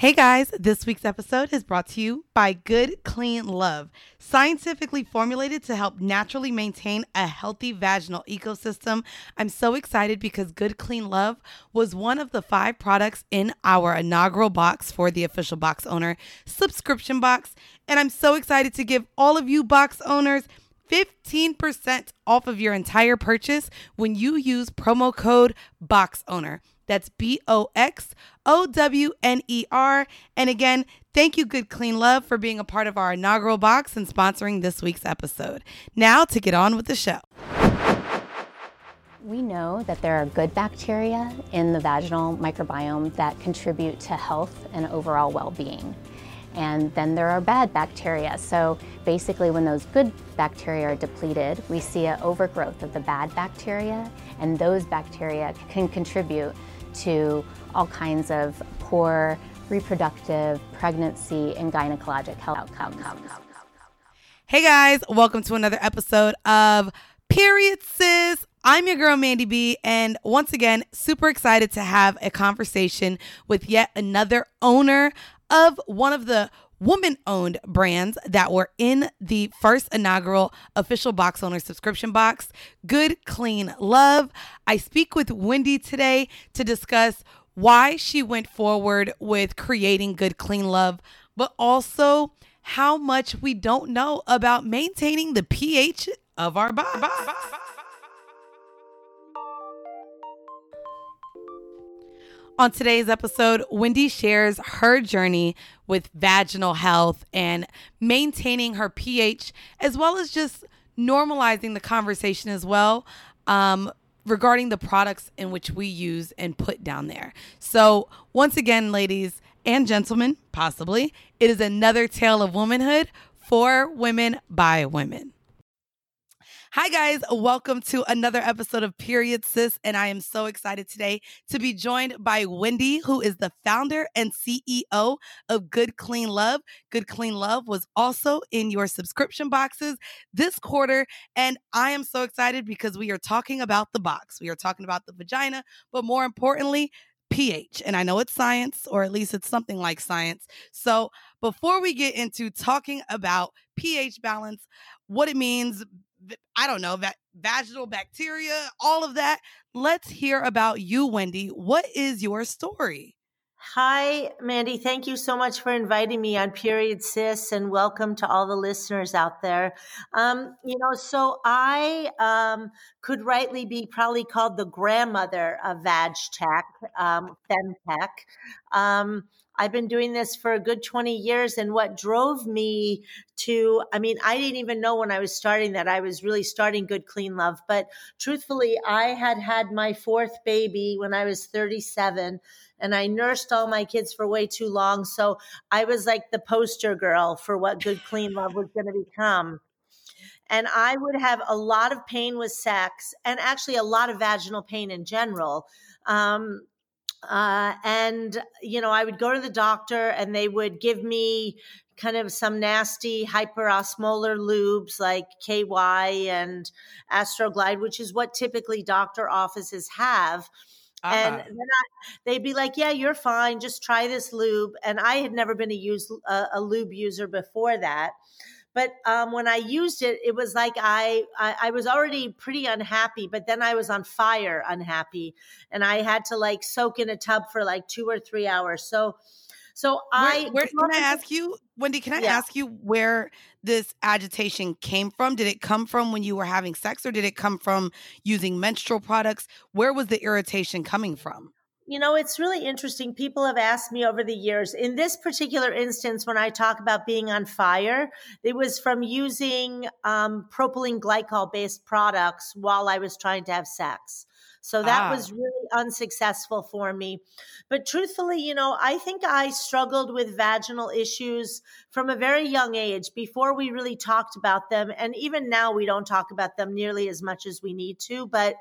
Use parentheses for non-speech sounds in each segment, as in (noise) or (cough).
Hey guys, this week's episode is brought to you by Good Clean Love, scientifically formulated to help naturally maintain a healthy vaginal ecosystem. I'm so excited because Good Clean Love was one of the five products in our inaugural box for the official box owner subscription box. And I'm so excited to give all of you box owners 15% off of your entire purchase when you use promo code BOX OWNER. That's B O X O W N E R. And again, thank you, Good Clean Love, for being a part of our inaugural box and sponsoring this week's episode. Now to get on with the show. We know that there are good bacteria in the vaginal microbiome that contribute to health and overall well being. And then there are bad bacteria. So basically, when those good bacteria are depleted, we see an overgrowth of the bad bacteria, and those bacteria can contribute to all kinds of poor reproductive, pregnancy, and gynecologic health outcomes. Hey guys, welcome to another episode of Period Sis. I'm your girl Mandy B, and once again, super excited to have a conversation with yet another owner of one of the woman owned brands that were in the first inaugural official box owner subscription box, Good Clean Love. I speak with Wendy today to discuss why she went forward with creating Good Clean Love, but also how much we don't know about maintaining the pH of our body. On today's episode, Wendy shares her journey with vaginal health and maintaining her pH, as well as just normalizing the conversation as well um, regarding the products in which we use and put down there. So, once again, ladies and gentlemen, possibly, it is another tale of womanhood for women by women. Hi, guys. Welcome to another episode of Period Sis. And I am so excited today to be joined by Wendy, who is the founder and CEO of Good Clean Love. Good Clean Love was also in your subscription boxes this quarter. And I am so excited because we are talking about the box. We are talking about the vagina, but more importantly, pH. And I know it's science, or at least it's something like science. So before we get into talking about pH balance, what it means, I don't know, that vaginal bacteria, all of that. Let's hear about you, Wendy. What is your story? Hi, Mandy. Thank you so much for inviting me on Period Sis and welcome to all the listeners out there. Um, you know, so I um, could rightly be probably called the grandmother of Vag Tech, um, Femtech. Um, I've been doing this for a good 20 years. And what drove me to, I mean, I didn't even know when I was starting that I was really starting Good Clean Love. But truthfully, I had had my fourth baby when I was 37 and I nursed all my kids for way too long. So I was like the poster girl for what Good Clean Love was going to become. And I would have a lot of pain with sex and actually a lot of vaginal pain in general. Um, uh, and, you know, I would go to the doctor and they would give me kind of some nasty hyperosmolar lubes like KY and Astroglide, which is what typically doctor offices have. Uh-huh. And then I, they'd be like, "Yeah, you're fine. Just try this lube." And I had never been a use a, a lube user before that. But um, when I used it, it was like I, I, I was already pretty unhappy, but then I was on fire unhappy, and I had to like soak in a tub for like two or three hours. So, so I where, where, can I ask you, Wendy? Can I yeah. ask you where this agitation came from? Did it come from when you were having sex, or did it come from using menstrual products? Where was the irritation coming from? You know, it's really interesting. People have asked me over the years. In this particular instance, when I talk about being on fire, it was from using um, propylene glycol based products while I was trying to have sex. So that ah. was really unsuccessful for me. But truthfully, you know, I think I struggled with vaginal issues from a very young age before we really talked about them. And even now, we don't talk about them nearly as much as we need to. But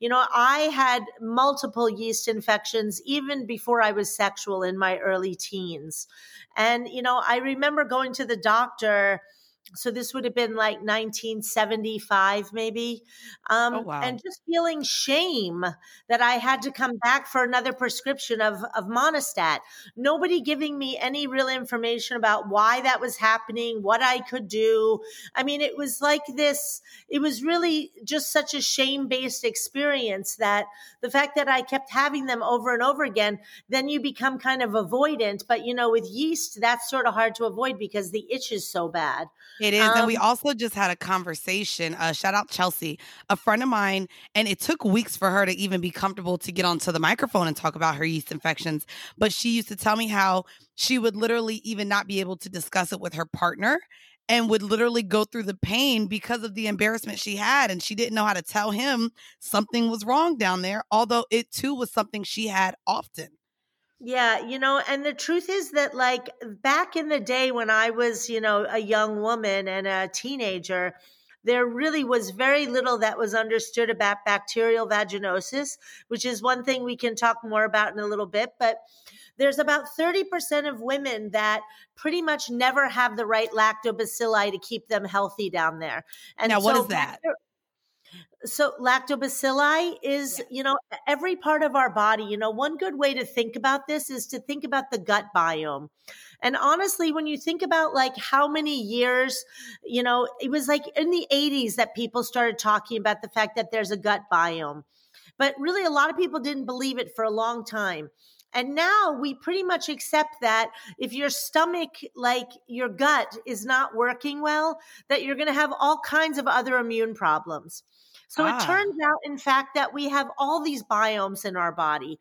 you know, I had multiple yeast infections even before I was sexual in my early teens. And, you know, I remember going to the doctor so this would have been like 1975 maybe um, oh, wow. and just feeling shame that i had to come back for another prescription of, of monistat. Nobody giving me any real information about why that was happening what i could do. I mean it was like this it was really just such a shame based experience that the fact that i kept having them over and over again then you become kind of avoidant but you know with yeast that's sort of hard to avoid because the itch is so bad it is. Um, and we um also just had a conversation. Uh, shout out Chelsea, a friend of mine. And it took weeks for her to even be comfortable to get onto the microphone and talk about her yeast infections. But she used to tell me how she would literally even not be able to discuss it with her partner and would literally go through the pain because of the embarrassment she had. And she didn't know how to tell him something was wrong down there, although it too was something she had often. Yeah, you know, and the truth is that, like, back in the day when I was, you know, a young woman and a teenager, there really was very little that was understood about bacterial vaginosis, which is one thing we can talk more about in a little bit. But there's about 30% of women that pretty much never have the right lactobacilli to keep them healthy down there. And now, what so is that? So lactobacilli is yeah. you know every part of our body you know one good way to think about this is to think about the gut biome and honestly when you think about like how many years you know it was like in the 80s that people started talking about the fact that there's a gut biome but really a lot of people didn't believe it for a long time and now we pretty much accept that if your stomach, like your gut, is not working well, that you're going to have all kinds of other immune problems. So ah. it turns out, in fact, that we have all these biomes in our body.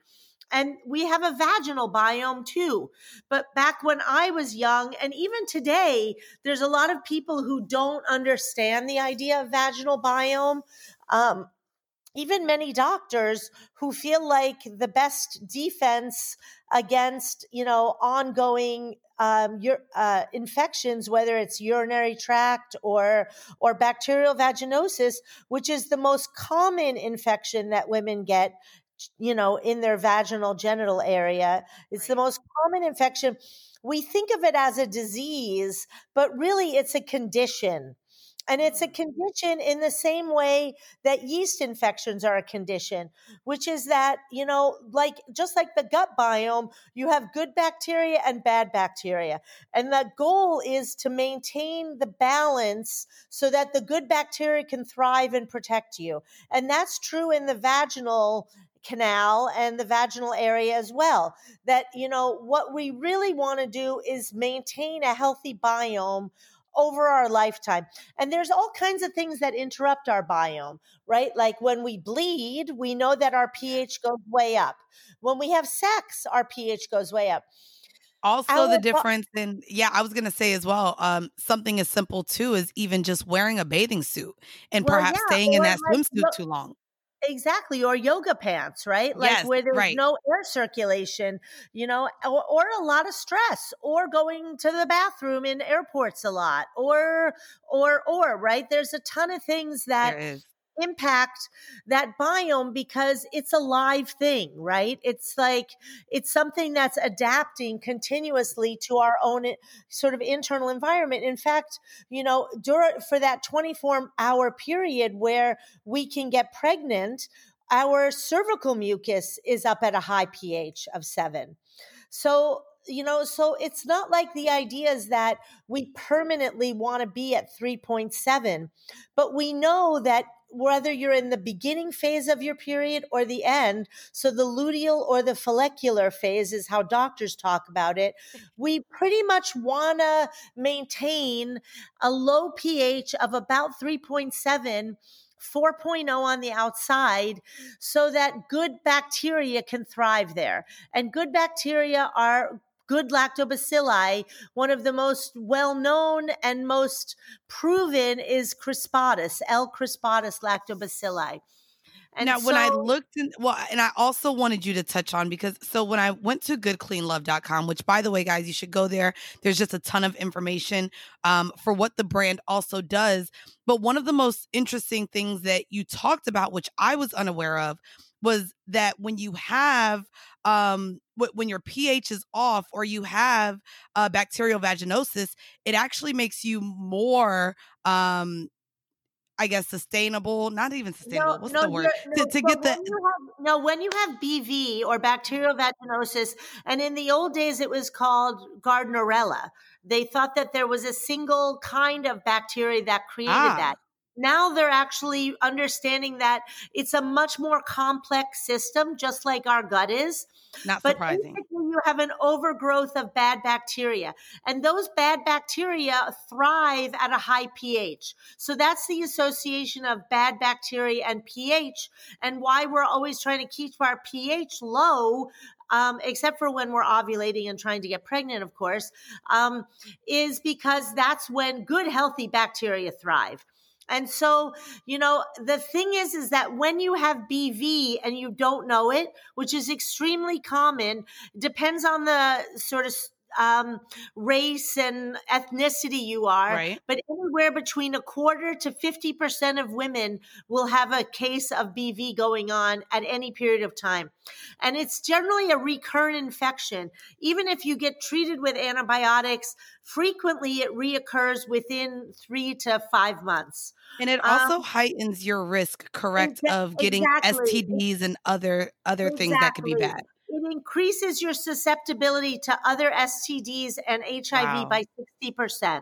And we have a vaginal biome too. But back when I was young, and even today, there's a lot of people who don't understand the idea of vaginal biome. Um, even many doctors who feel like the best defense against you know ongoing um, your, uh, infections, whether it's urinary tract or or bacterial vaginosis, which is the most common infection that women get, you know, in their vaginal genital area. It's right. the most common infection. We think of it as a disease, but really it's a condition. And it's a condition in the same way that yeast infections are a condition, which is that, you know, like just like the gut biome, you have good bacteria and bad bacteria. And the goal is to maintain the balance so that the good bacteria can thrive and protect you. And that's true in the vaginal canal and the vaginal area as well. That, you know, what we really want to do is maintain a healthy biome over our lifetime. And there's all kinds of things that interrupt our biome, right? Like when we bleed, we know that our pH goes way up. When we have sex, our pH goes way up. Also, our the difference in, yeah, I was going to say as well, um, something as simple too is even just wearing a bathing suit and well, perhaps yeah, staying in that like, swimsuit too long. Exactly, or yoga pants, right? Like yes, where there's right. no air circulation, you know, or, or, a lot of stress, or going to the bathroom in airports a lot, or, or, or, right? There's a ton of things that impact that biome because it's a live thing, right? It's like it's something that's adapting continuously to our own eh, sort of internal environment. In fact, you know, during for that 24 hour period where we can get pregnant, our cervical mucus is up at a high pH of 7. So you know, so it's not like the idea is that we permanently want to be at 3.7, but we know that whether you're in the beginning phase of your period or the end. So the luteal or the follicular phase is how doctors talk about it. We pretty much want to maintain a low pH of about 3.7 4.0 on the outside so that good bacteria can thrive there. And good bacteria are good lactobacilli. One of the most well known and most proven is crispatus, L. crispatus lactobacilli. And now, so, when I looked in, well, and I also wanted you to touch on because so when I went to goodcleanlove.com, which by the way, guys, you should go there. There's just a ton of information um, for what the brand also does. But one of the most interesting things that you talked about, which I was unaware of, was that when you have um when your pH is off or you have uh, bacterial vaginosis, it actually makes you more um I guess sustainable, not even sustainable. No, What's no, the word? No, to, to get the have, no, when you have BV or bacterial vaginosis, and in the old days it was called Gardnerella. They thought that there was a single kind of bacteria that created ah. that. Now they're actually understanding that it's a much more complex system, just like our gut is. Not but surprising. You have an overgrowth of bad bacteria, and those bad bacteria thrive at a high pH. So that's the association of bad bacteria and pH, and why we're always trying to keep our pH low um, except for when we're ovulating and trying to get pregnant, of course, um, is because that's when good, healthy bacteria thrive. And so, you know, the thing is, is that when you have BV and you don't know it, which is extremely common, depends on the sort of um, race and ethnicity you are, right. but anywhere between a quarter to 50% of women will have a case of BV going on at any period of time. And it's generally a recurrent infection. Even if you get treated with antibiotics, frequently it reoccurs within three to five months. And it also um, heightens your risk, correct, exa- of getting exactly. STDs and other other exactly. things that could be bad it increases your susceptibility to other STDs and HIV wow. by 60%.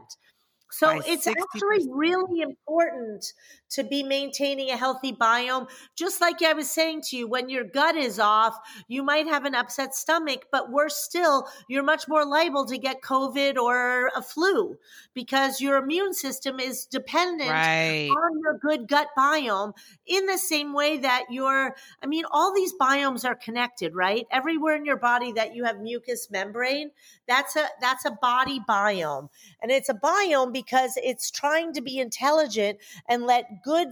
So By it's 60%. actually really important to be maintaining a healthy biome. Just like I was saying to you, when your gut is off, you might have an upset stomach, but worse still, you're much more liable to get COVID or a flu because your immune system is dependent right. on your good gut biome in the same way that your, I mean, all these biomes are connected, right? Everywhere in your body that you have mucous membrane, that's a, that's a body biome. And it's a biome because it's trying to be intelligent and let good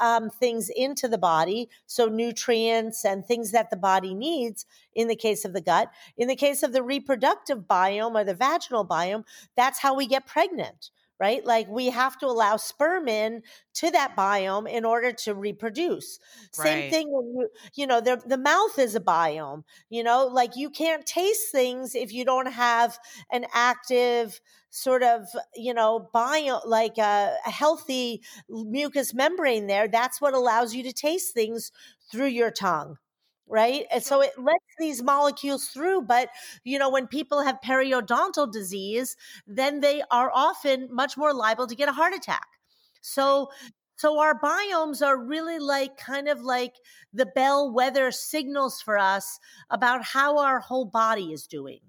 um, things into the body. So, nutrients and things that the body needs in the case of the gut. In the case of the reproductive biome or the vaginal biome, that's how we get pregnant right? Like we have to allow sperm in to that biome in order to reproduce. Right. Same thing when you, you know, the, the mouth is a biome, you know, like you can't taste things if you don't have an active sort of, you know, bio, like a, a healthy mucous membrane there. That's what allows you to taste things through your tongue right? And so it lets these molecules through. But, you know, when people have periodontal disease, then they are often much more liable to get a heart attack. So, so our biomes are really like kind of like the bellwether signals for us about how our whole body is doing.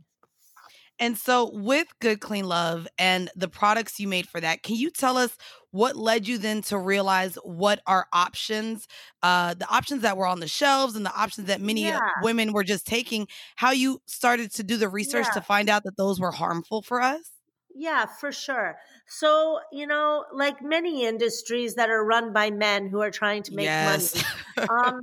And so, with Good Clean Love and the products you made for that, can you tell us what led you then to realize what are options, uh, the options that were on the shelves and the options that many uh, yeah. women were just taking, how you started to do the research yeah. to find out that those were harmful for us? Yeah, for sure. So, you know, like many industries that are run by men who are trying to make yes. money, um,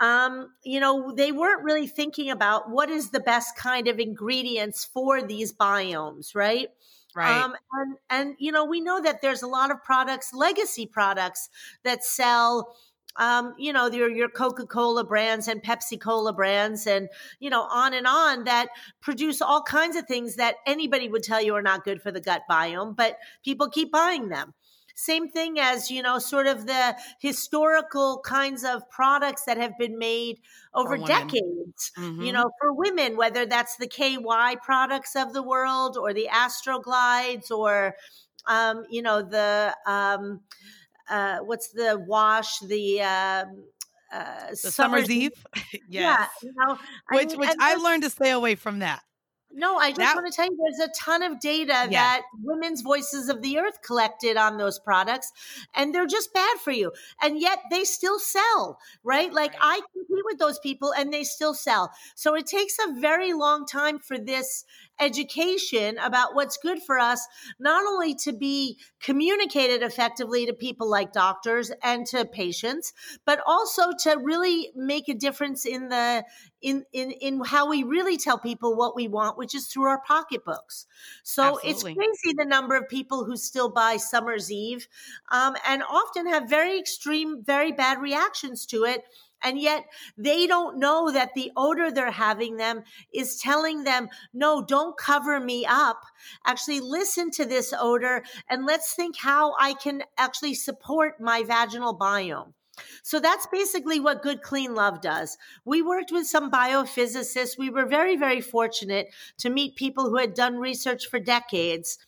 um, you know, they weren't really thinking about what is the best kind of ingredients for these biomes, right? Right. Um, and, and, you know, we know that there's a lot of products, legacy products that sell, um, you know, your, your Coca Cola brands and Pepsi Cola brands and, you know, on and on that produce all kinds of things that anybody would tell you are not good for the gut biome, but people keep buying them. Same thing as, you know, sort of the historical kinds of products that have been made over decades, mm-hmm. you know, for women, whether that's the KY products of the world or the Astroglides or, um, you know, the, um, uh, what's the wash, the, um, uh, summer's, summer's eve, (laughs) yes. yeah, you know, which I mean, which I learned to stay away from that. No, I just that, want to tell you there's a ton of data yeah. that Women's Voices of the Earth collected on those products, and they're just bad for you. And yet they still sell, right? Like right. I compete with those people and they still sell. So it takes a very long time for this education about what's good for us, not only to be communicated effectively to people like doctors and to patients, but also to really make a difference in the in in in how we really tell people what we want, which is through our pocketbooks. So Absolutely. it's crazy the number of people who still buy Summer's Eve, um, and often have very extreme, very bad reactions to it And yet they don't know that the odor they're having them is telling them, no, don't cover me up. Actually listen to this odor and let's think how I can actually support my vaginal biome. So that's basically what Good Clean Love does. We worked with some biophysicists. We were very, very fortunate to meet people who had done research for decades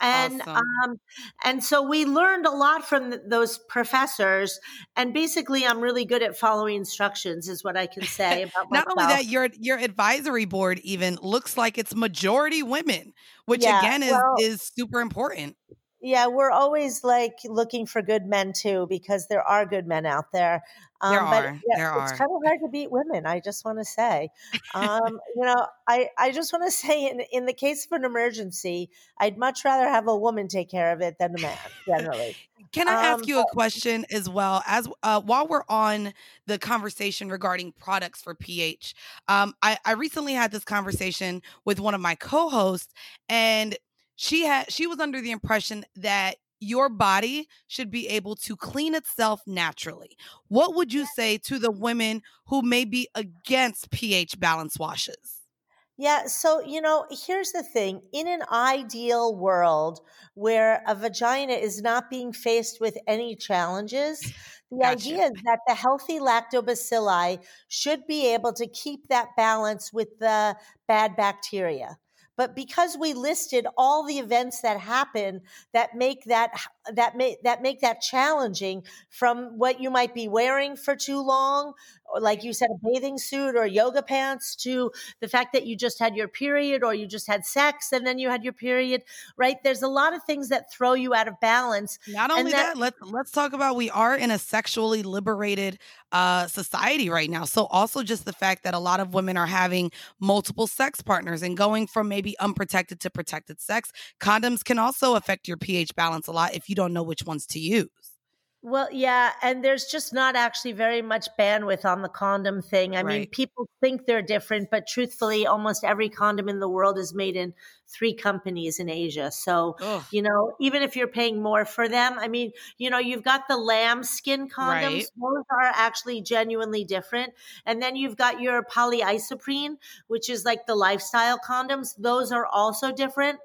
and awesome. um, and so we learned a lot from th- those professors and basically i'm really good at following instructions is what i can say (laughs) about not only that your your advisory board even looks like it's majority women which yeah, again is well, is super important yeah, we're always like looking for good men too, because there are good men out there. Um, there but are. Yeah, there it's are. kind of hard to beat women. I just want to say, um, (laughs) you know, I, I just want to (laughs) say, in in the case of an emergency, I'd much rather have a woman take care of it than a man. Generally. Can I ask um, you a question as well? As uh, while we're on the conversation regarding products for pH, um, I, I recently had this conversation with one of my co-hosts, and she had she was under the impression that your body should be able to clean itself naturally. What would you say to the women who may be against pH balance washes? Yeah, so you know, here's the thing. In an ideal world where a vagina is not being faced with any challenges, the gotcha. idea is that the healthy lactobacilli should be able to keep that balance with the bad bacteria. But because we listed all the events that happen that make that that make that make that challenging from what you might be wearing for too long or like you said, a bathing suit or yoga pants to the fact that you just had your period or you just had sex and then you had your period, right? There's a lot of things that throw you out of balance. Not only that, that, let's let's talk about we are in a sexually liberated uh society right now. So also just the fact that a lot of women are having multiple sex partners and going from maybe unprotected to protected sex. Condoms can also affect your pH balance a lot if you don't know which ones to use. Well, yeah, and there's just not actually very much bandwidth on the condom thing. I right. mean, people think they're different, but truthfully, almost every condom in the world is made in three companies in Asia. So, Ugh. you know, even if you're paying more for them, I mean, you know, you've got the lambskin condoms, right. those are actually genuinely different. And then you've got your polyisoprene, which is like the lifestyle condoms, those are also different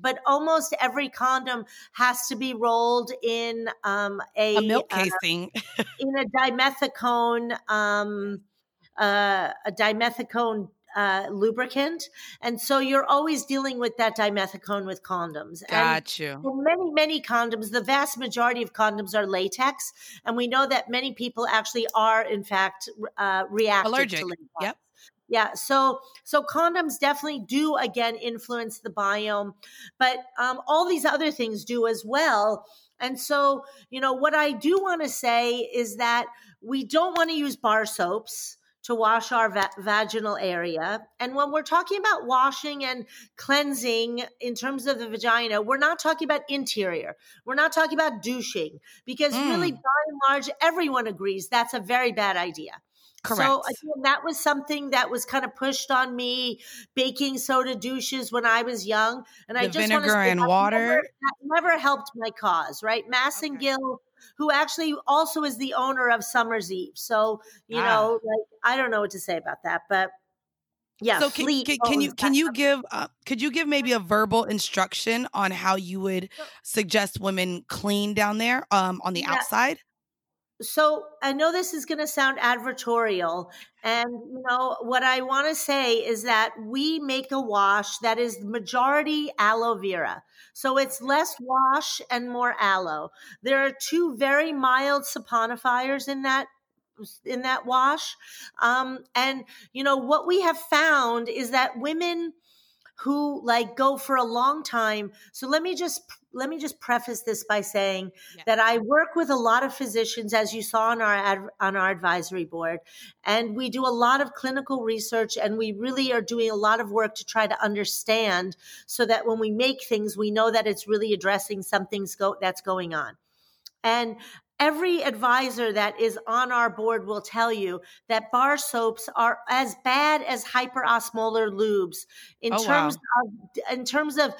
but almost every condom has to be rolled in um, a, a, milk uh, casing, uh, (laughs) in a dimethicone, um, uh, a dimethicone uh, lubricant. And so you're always dealing with that dimethicone with condoms. Got and you. Many, many condoms, the vast majority of condoms are latex. And we know that many people actually are, in fact, uh, reactive allergic. to latex. Yep. Yeah, so so condoms definitely do again influence the biome, but um, all these other things do as well. And so, you know, what I do want to say is that we don't want to use bar soaps to wash our va- vaginal area. And when we're talking about washing and cleansing in terms of the vagina, we're not talking about interior. We're not talking about douching because mm. really, by and large, everyone agrees that's a very bad idea. Correct. So again, that was something that was kind of pushed on me. Baking soda douches when I was young, and the I just vinegar say, and water never, that never helped my cause. Right, Massengill, okay. who actually also is the owner of Summer's Eve. So you ah. know, like I don't know what to say about that, but yeah. So can, can, can you can you give uh, could you give maybe a verbal instruction on how you would suggest women clean down there um, on the yeah. outside? So I know this is going to sound advertorial. And, you know, what I want to say is that we make a wash that is majority aloe vera. So it's less wash and more aloe. There are two very mild saponifiers in that in that wash. Um, and you know what we have found is that women who like go for a long time. So let me just let me just preface this by saying yeah. that I work with a lot of physicians, as you saw on our ad, on our advisory board, and we do a lot of clinical research, and we really are doing a lot of work to try to understand, so that when we make things, we know that it's really addressing something go, that's going on. And Every advisor that is on our board will tell you that bar soaps are as bad as hyperosmolar lubes in oh, terms wow. of in terms of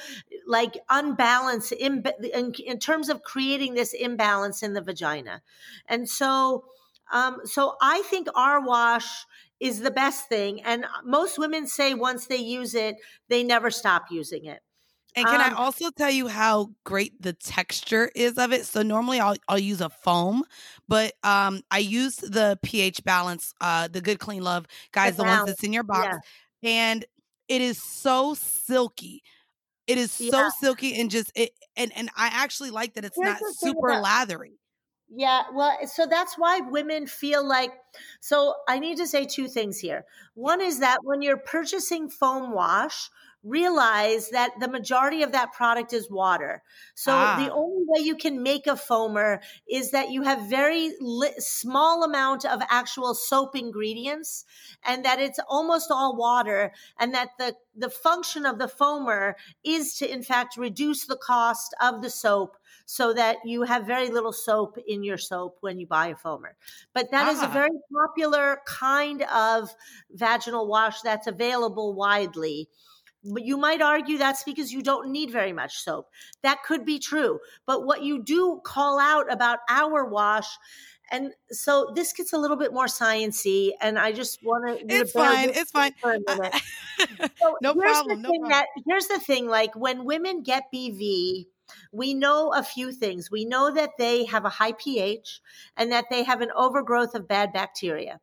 like unbalance in, in, in terms of creating this imbalance in the vagina. And so Um, so I think our wash is the best thing. And most women say once they use it, they never stop using it. And can Um, I also tell you how great the texture is of it? So normally I'll I'll use a foam, but um I used the pH balance, uh the good clean love, guys, the, ones that's in your box, and it is so silky. It is so Yeah. silky and just it and and I actually like that it's Here's not super about- lathery. Yeah, well, so that's why women feel like. So I need to say two things here. One is that when you're purchasing foam wash, realize that the majority of that product is water. So the Ah. only way you can make a foamer is that you have very li- small amount of actual soap ingredients and that it's almost all water and that the the function of the foamer is to in fact reduce the cost of the soap so that you have very little soap in your soap when you buy a foamer. But that is a Ah. very popular kind of vaginal wash that's available widely. But you might argue that's because you don't need very much soap. That could be true. But what you do call out about our wash, and so this gets a little bit more sciency, and I just want to. It's fine. It's fine. For a minute. I- (laughs) So no problem. No problem. that here's the thing: like when women get BV, we know a few things. We know that they have a high pH and that they have an overgrowth of bad bacteria.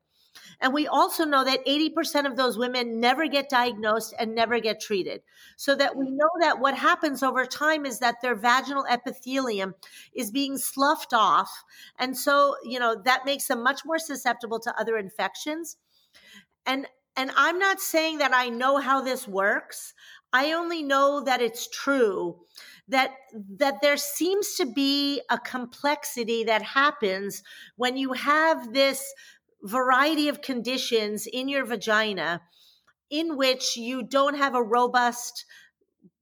And we also know that 80% of those women never get diagnosed and never get treated. So that we know that what happens over time is that their vaginal epithelium is being sloughed off. And so, you know, that makes them much more susceptible to other infections. And and I'm not saying that I know how this works. I only know that it's true that that there seems to be a complexity that happens when you have this variety of conditions in your vagina in which you don't have a robust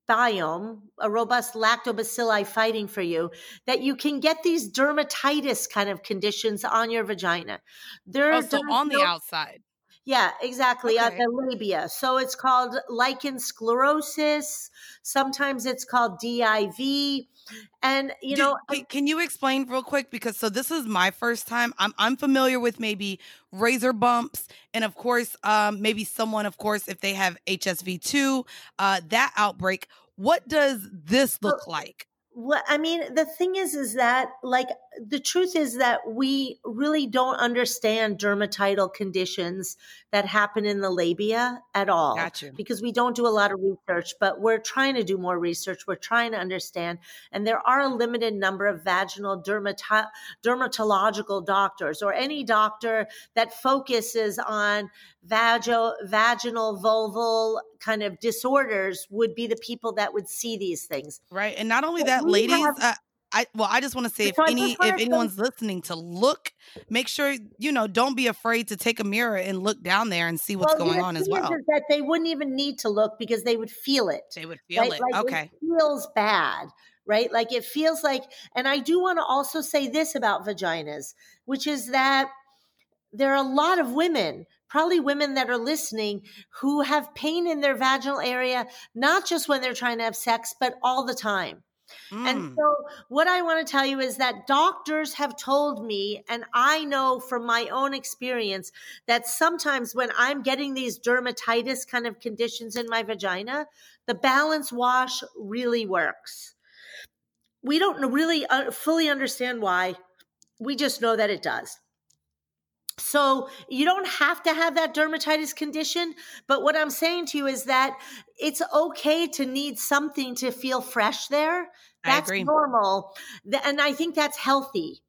biome, a robust lactobacilli fighting for you, that you can get these dermatitis kind of conditions on your vagina. There, Oh, so on the outside. Yeah, exactly. Uh, the labia. So it's called lichen sclerosis. Sometimes it's called DIV. And, you know, can, can you explain real quick because so this is my first time. I'm I'm familiar with maybe razor bumps and of course um maybe someone of course if they have HSV2 uh that outbreak. What does this look like? Well, I mean, the thing is, is that like the truth is that we really don't understand dermatital conditions that happen in the labia at all. Got you. Because we don't do a lot of research, but we're trying to do more research. We're trying to understand. And there are a limited number of vaginal dermati- dermatological doctors or any doctor that focuses on vago- vaginal, vulval kind of disorders would be the people that would see these things. Right. And not only But that, ladies, have- uh, I well, I just want to say if any if anyone's listening to look, make sure you know, don't be afraid to take a mirror and look down there and see what's Well, going on as well. That they wouldn't even need to look because they would feel it. They would feel right? it. Like okay. it feels bad, right? Like it feels like, and I do want to also say this about vaginas, which is that there are a lot of women, probably women that are listening, who have pain in their vaginal area, not just when they're trying to have sex, but all the time. And Mm. so, what I want to tell you is that doctors have told me, and I know from my own experience, that sometimes when I'm getting these dermatitis kind of conditions in my vagina, the balance wash really works. We don't really uh, fully understand why, we just know that it does. So you don't have to have that dermatitis condition, but what I'm saying to you is that it's okay to need something to feel fresh there. That's normal. And I think that's healthy.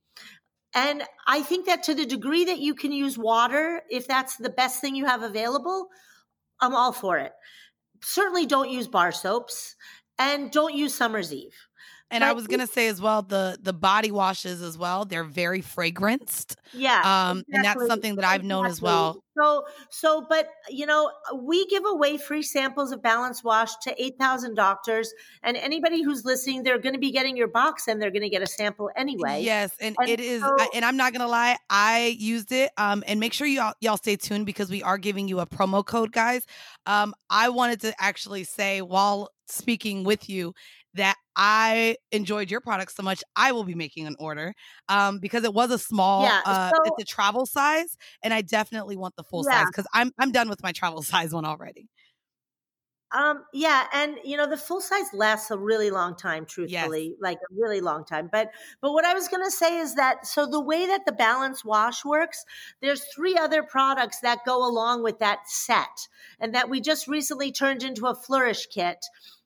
And I think that to the degree that you can use water, if that's the best thing you have available, I'm all for it. Certainly don't use bar soaps and don't use Summer's Eve. And I was gonna say as well, the the body washes as well, they're very fragranced. Yeah. Um, and that's something that I've known as well. So, so, but you know, we give away free samples of Balance Wash to 8,000 doctors, and anybody who's listening, they're going to be getting your box and they're going to get a sample anyway. Yes, and, And it is, so- I- and I'm not gonna lie, I used it. Um, and make sure y'all y'all stay tuned because we are giving you a promo code, guys. Um, I wanted to actually say while speaking with you that I enjoyed your product so much, I will be making an order um, because it was a small, Yeah, uh, so- it's a travel size, and I definitely want the full size because I'm I'm done with my travel (laughs) size one already. Um, yeah, and you know the full size lasts a really long time, truthfully, like a really long time. But but what I was gonna say is that so the way that the balance wash works, there's three other products that go along with that set, and that we just recently turned into a flourish kit.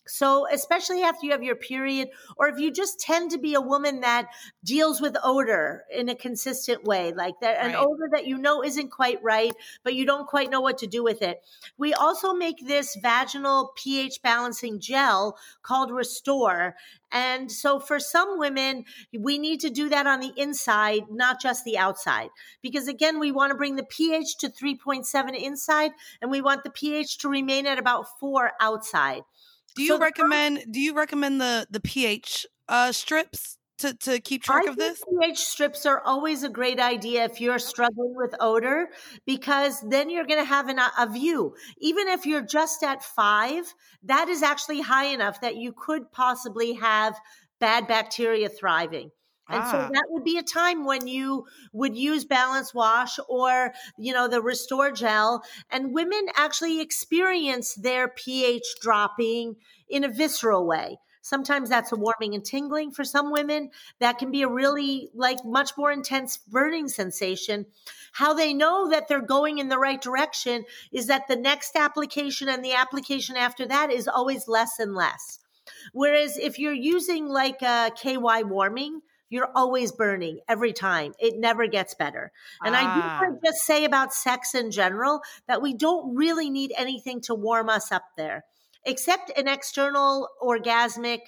So, especially after you have your period, or if you just tend to be a woman that deals with odor in a consistent way, like that, an Right. odor that you know isn't quite right, but you don't quite know what to do with it. We also make this vaginal pH balancing gel called Restore. And so for some women, we need to do that on the inside, not just the outside. Because again, we want to bring the pH to 3.7 inside and we want the pH to remain at about four outside. Do you So recommend? Do you recommend the the pH uh, strips to to keep track I of think this? pH strips are always a great idea if you're struggling with odor because then you're going to have an, a view. Even if you're just at five, that is actually high enough that you could possibly have bad bacteria thriving. And so Ah. that would be a time when you would use balance wash or, you know, the restore gel. And women actually experience their pH dropping in a visceral way. Sometimes that's a warming and tingling for some women. That can be a really like much more intense burning sensation. How they know that they're going in the right direction is that the next application and the application after that is always less and less. Whereas if you're using like a KY warming, you're always burning every time. It never gets better. And I do Ah. want to just say about sex in general that we don't really need anything to warm us up there, except an external orgasmic,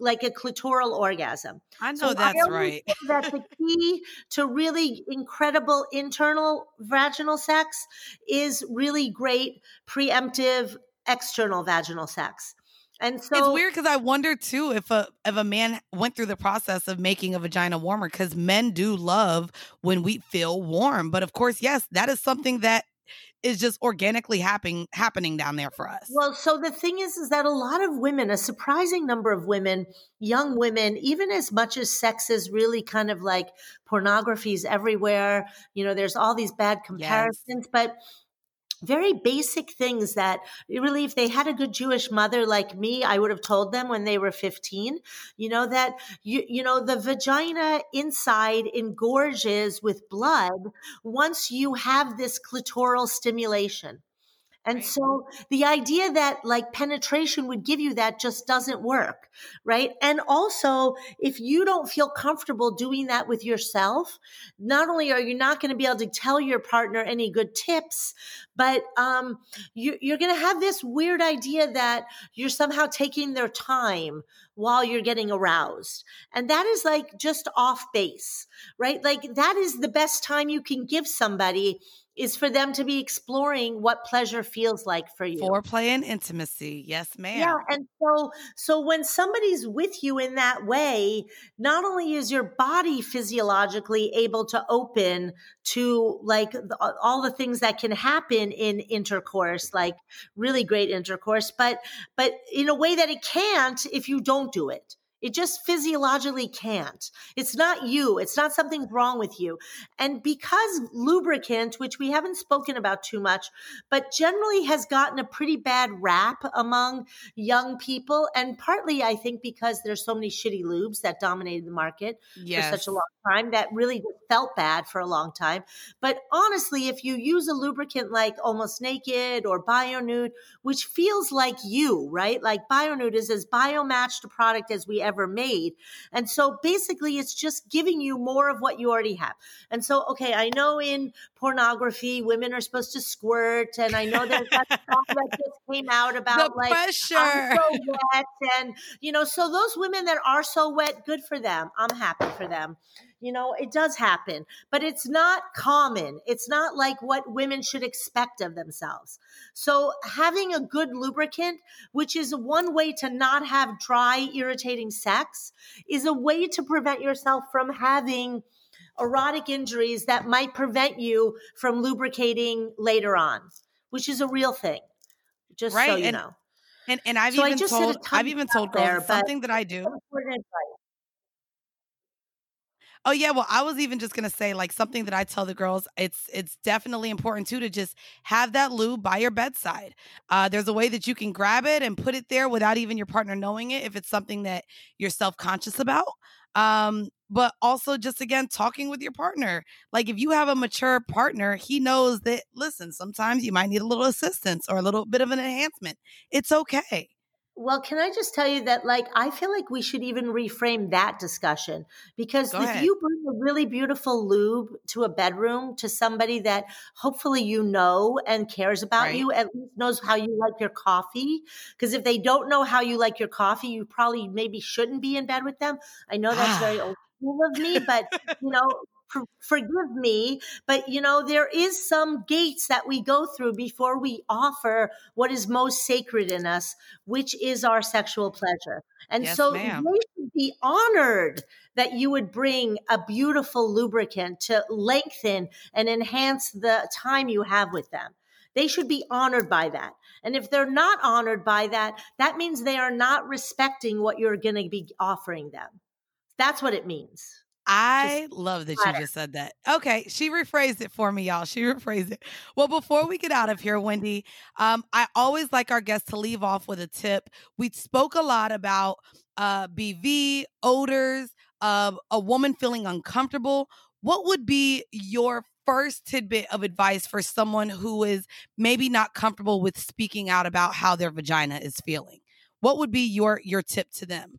like a clitoral orgasm. I know So that's always right. that the (laughs) key to really incredible internal vaginal sex is really great preemptive external vaginal sex. And so it's weird because I wonder too if a if a man went through the process of making a vagina warmer because men do love when we feel warm. But of course, yes, that is something that is just organically happening happening down there for us. Well, so the thing is, is that a lot of women, a surprising number of women, young women, even as much as sex is really kind of like pornography's everywhere, you know, there's all these bad comparisons, but very basic things that eh, really, if they had a good Jewish mother like me, I would have told them when they were 15, you know, that, you, you know, the vagina inside engorges with blood once you have this clitoral stimulation. And Right. so the idea that like penetration would give you that just doesn't work, right? And also, if you don't feel comfortable doing that with yourself, not only are you not going to be able to tell your partner any good tips, but um, you, you're going to have this weird idea that you're somehow taking their time while you're getting aroused. And that is like just off base, right? Like that is the best time you can give somebody is for them to be exploring what pleasure feels like for you. Foreplay and intimacy, yes, ma'am. Yeah, and so so when somebody's with you in that way, not only is your body physiologically able to open to like the, all the things that can happen in intercourse, like really great intercourse, but but in a way that it can't if you don't do it. It just physiologically can't. It's not you. It's not something wrong with you. And because lubricant, which we haven't spoken about too much, but generally has gotten a pretty bad rap among young people, and partly I think because there's so many shitty lubes that dominated the market yes. for such a long time that really felt bad for a long time. But honestly, if you use a lubricant like Almost Naked or BioNude, which feels like you, right? Like BioNude is as biomatched a product as we ever made. And so basically it's just giving you more of what you already have. And so, okay, I know in pornography, women are supposed to squirt. And I know there's that (laughs) song that just came out about the like, pressure. I'm so (laughs) wet. And, you know, so those women that are so wet, good for them. I'm happy for them. You know, it does happen, but it's not common. It's not like what women should expect of themselves. So having a good lubricant, which is one way to not have dry, irritating sex, is a way to prevent yourself from having erotic injuries that might prevent you from lubricating later on, which is a real thing. Just so you and- know. And and I've so even told I've even told girls there, something that I do. Oh yeah, well I was even just going to say like something that I tell the girls it's it's definitely important too to just have that lube by your bedside. Uh there's a way that you can grab it and put it there without even your partner knowing it if it's something that you're self-conscious about. Um but also just again talking with your partner. Like if you have a mature partner, he knows that listen, sometimes you might need a little assistance or a little bit of an enhancement. It's okay. Well, can I just tell you that, like, I feel like we should even reframe that discussion because Go if ahead. you bring a really beautiful lube to a bedroom to somebody that hopefully you know and cares about right. you, at least knows how you like your coffee. Because if they don't know how you like your coffee, you probably maybe shouldn't be in bed with them. I know that's very ah. old school of me, but you know, forgive me, but you know, there is some gates that we go through before we offer what is most sacred in us, which is our sexual pleasure. And yes, so ma'am. they should be honored that you would bring a beautiful lubricant to lengthen and enhance the time you have with them. They should be honored by that. And if they're not honored by that, that means they are not respecting what you're going to be offering them. That's what it means. I love that you just said that. Okay, she rephrased it for me, y'all. She (laughs) rephrased it. Well, before we get out of here, Wendy, um, I always like our guests to leave off with a tip. We spoke a lot about uh, BV, odors, uh, a woman feeling uncomfortable. What would be your first tidbit of advice for someone who is maybe not comfortable with speaking out about how their vagina is feeling? What would be your your tip to them?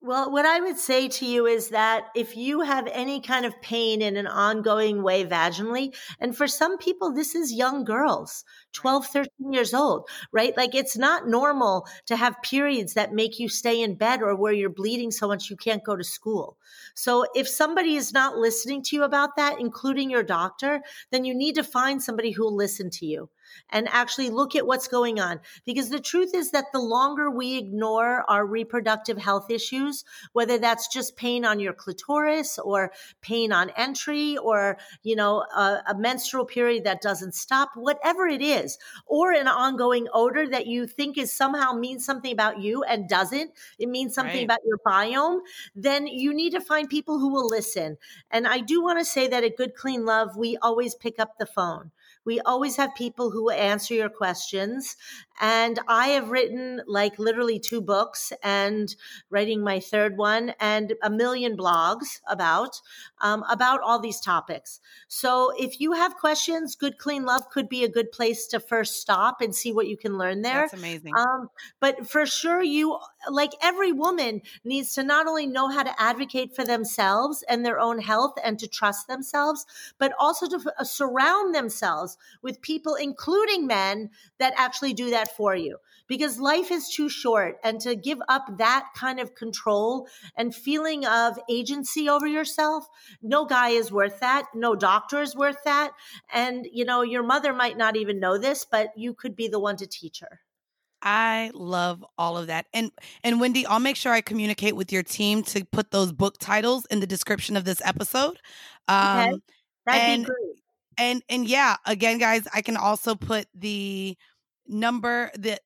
Well, what I would say to you is that if you have any kind of pain in an ongoing way vaginally, and for some people, this is young girls, 12, 13 years old, right? Like it's not normal to have periods that make you stay in bed or where you're bleeding so much you can't go to school. So if somebody is not listening to you about that, including your doctor, then you need to find somebody who will listen to you and actually look at what's going on. Because the truth is that the longer we ignore our reproductive health issues, whether that's just pain on your clitoris or pain on entry or, you know, a, a menstrual period that doesn't stop, whatever it is, or an ongoing odor that you think is somehow means something about you and doesn't, it means something right. about your biome, then you need to find people who will listen. And I do want to say that at Good Clean Love, we always pick up the phone. We always have people who answer your questions. And I have written like literally two books and writing my third one and a million blogs about, um, about all these topics. So if you have questions, Good Clean Love could be a good place to first stop and see what you can learn there. That's amazing. Um, but for sure, you, like every woman needs to not only know how to advocate for themselves and their own health and to trust themselves, but also to uh, surround themselves with people, including men, that actually do that for you. Because life is too short. And to give up that kind of control and feeling of agency over yourself, no guy is worth that. No doctor is worth that. And, you know, your mother might not even know this, but you could be the one to teach her. I love all of that. And and Wendy, I'll make sure I communicate with your team to put those book titles in the description of this episode. Um okay. That'd and, be great and and yeah again guys i can also put the number the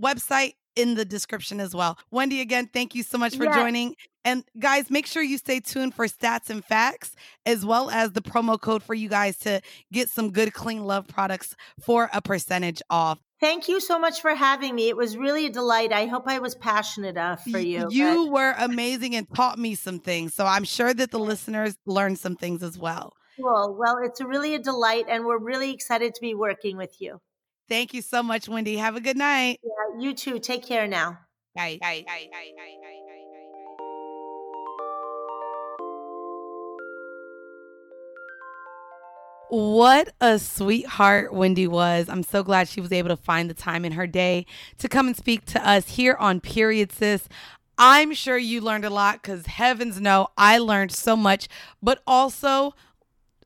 website in the description as well wendy again thank you so much for joining and guys make sure you stay tuned for stats and facts as well as the promo code for you guys to get some good clean love products for a percentage off Thank you so much for having me. It was really a delight. I hope I was passionate enough for you. You but... were amazing and taught me some things. So I'm sure that the listeners learned some things as well. Cool. Well, it's really a delight, and we're really excited to be working with you. Thank you so much, Wendy. Have a good night. Yeah, you too. Take care now. Bye. Bye. Bye. Bye. Bye. What a sweetheart Wendy was. I'm so glad she was able to find the time in her day to come and speak to us here on Period Sis. I'm sure you learned a lot because heavens no, I learned so much, but also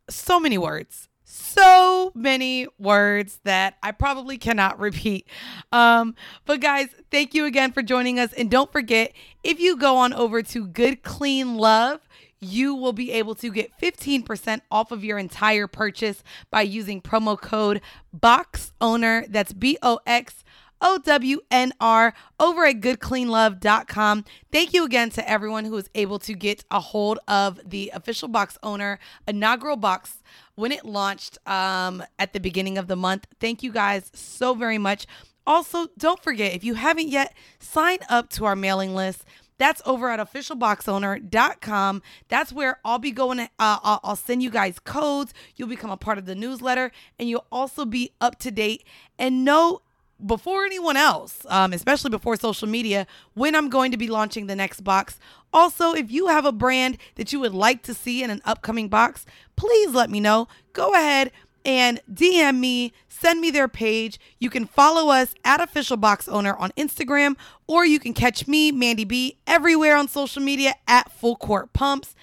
so many words so many words that I probably cannot repeat. Um, but guys, thank you again for joining us. And don't forget, if you go on over to Good Clean Love, you will be able to get 15% off of your entire purchase by using promo code BOX Owner. That's B O X O W N R, over at goodcleanlove.com. Thank you again to everyone who was able to get a hold of the official box owner inaugural box when it launched um, at the beginning of the month. Thank you guys so very much. Also, don't forget if you haven't yet, sign up to our mailing list. That's over at officialboxowner.com. That's where I'll be going. Uh, I'll send you guys codes. You'll become a part of the newsletter, and you'll also be up to date and know before anyone else, um, especially before social media, when I'm going to be launching the next box. Also, if you have a brand that you would like to see in an upcoming box, please let me know. Go ahead and DM me, send me their page. You can follow us at Official Box Owner on Instagram, or you can catch me, Mandy B, everywhere on social media at Full Court Pumps.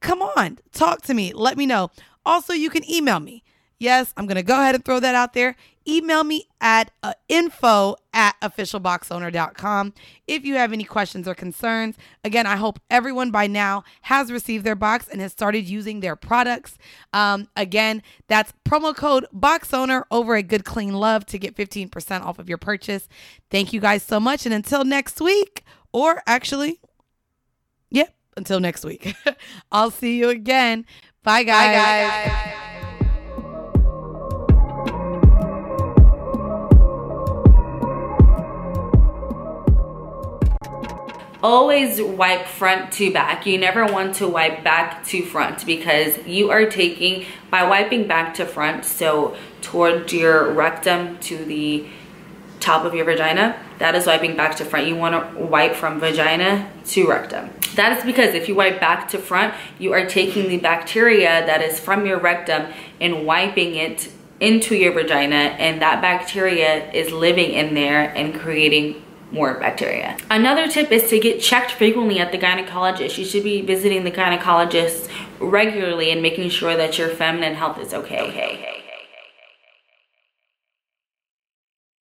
Come on, talk to me, let me know. Also, you can email me. Yes, I'm going to go ahead and throw that out there email me at uh, info at officialboxowner.com if you have any questions or concerns. Again, I hope everyone by now has received their box and has started using their products. Um, again, that's promo code BOXOWNER over at Good Clean Love to get 15% off of your purchase. Thank you guys so much. And until next week, or actually, yep, until next week, (laughs) I'll see you again. Bye, guys. Bye, guys. Always wipe front to back. You never want to wipe back to front because you are taking, by wiping back to front, so toward your rectum to the top of your vagina, that is wiping back to front. You want to wipe from vagina to rectum. That is because if you wipe back to front, you are taking the bacteria that is from your rectum and wiping it into your vagina and that bacteria is living in there and creating more bacteria. Another tip is to get checked frequently at the gynecologist. You should be visiting the gynecologist regularly and making sure that your feminine health is okay. okay.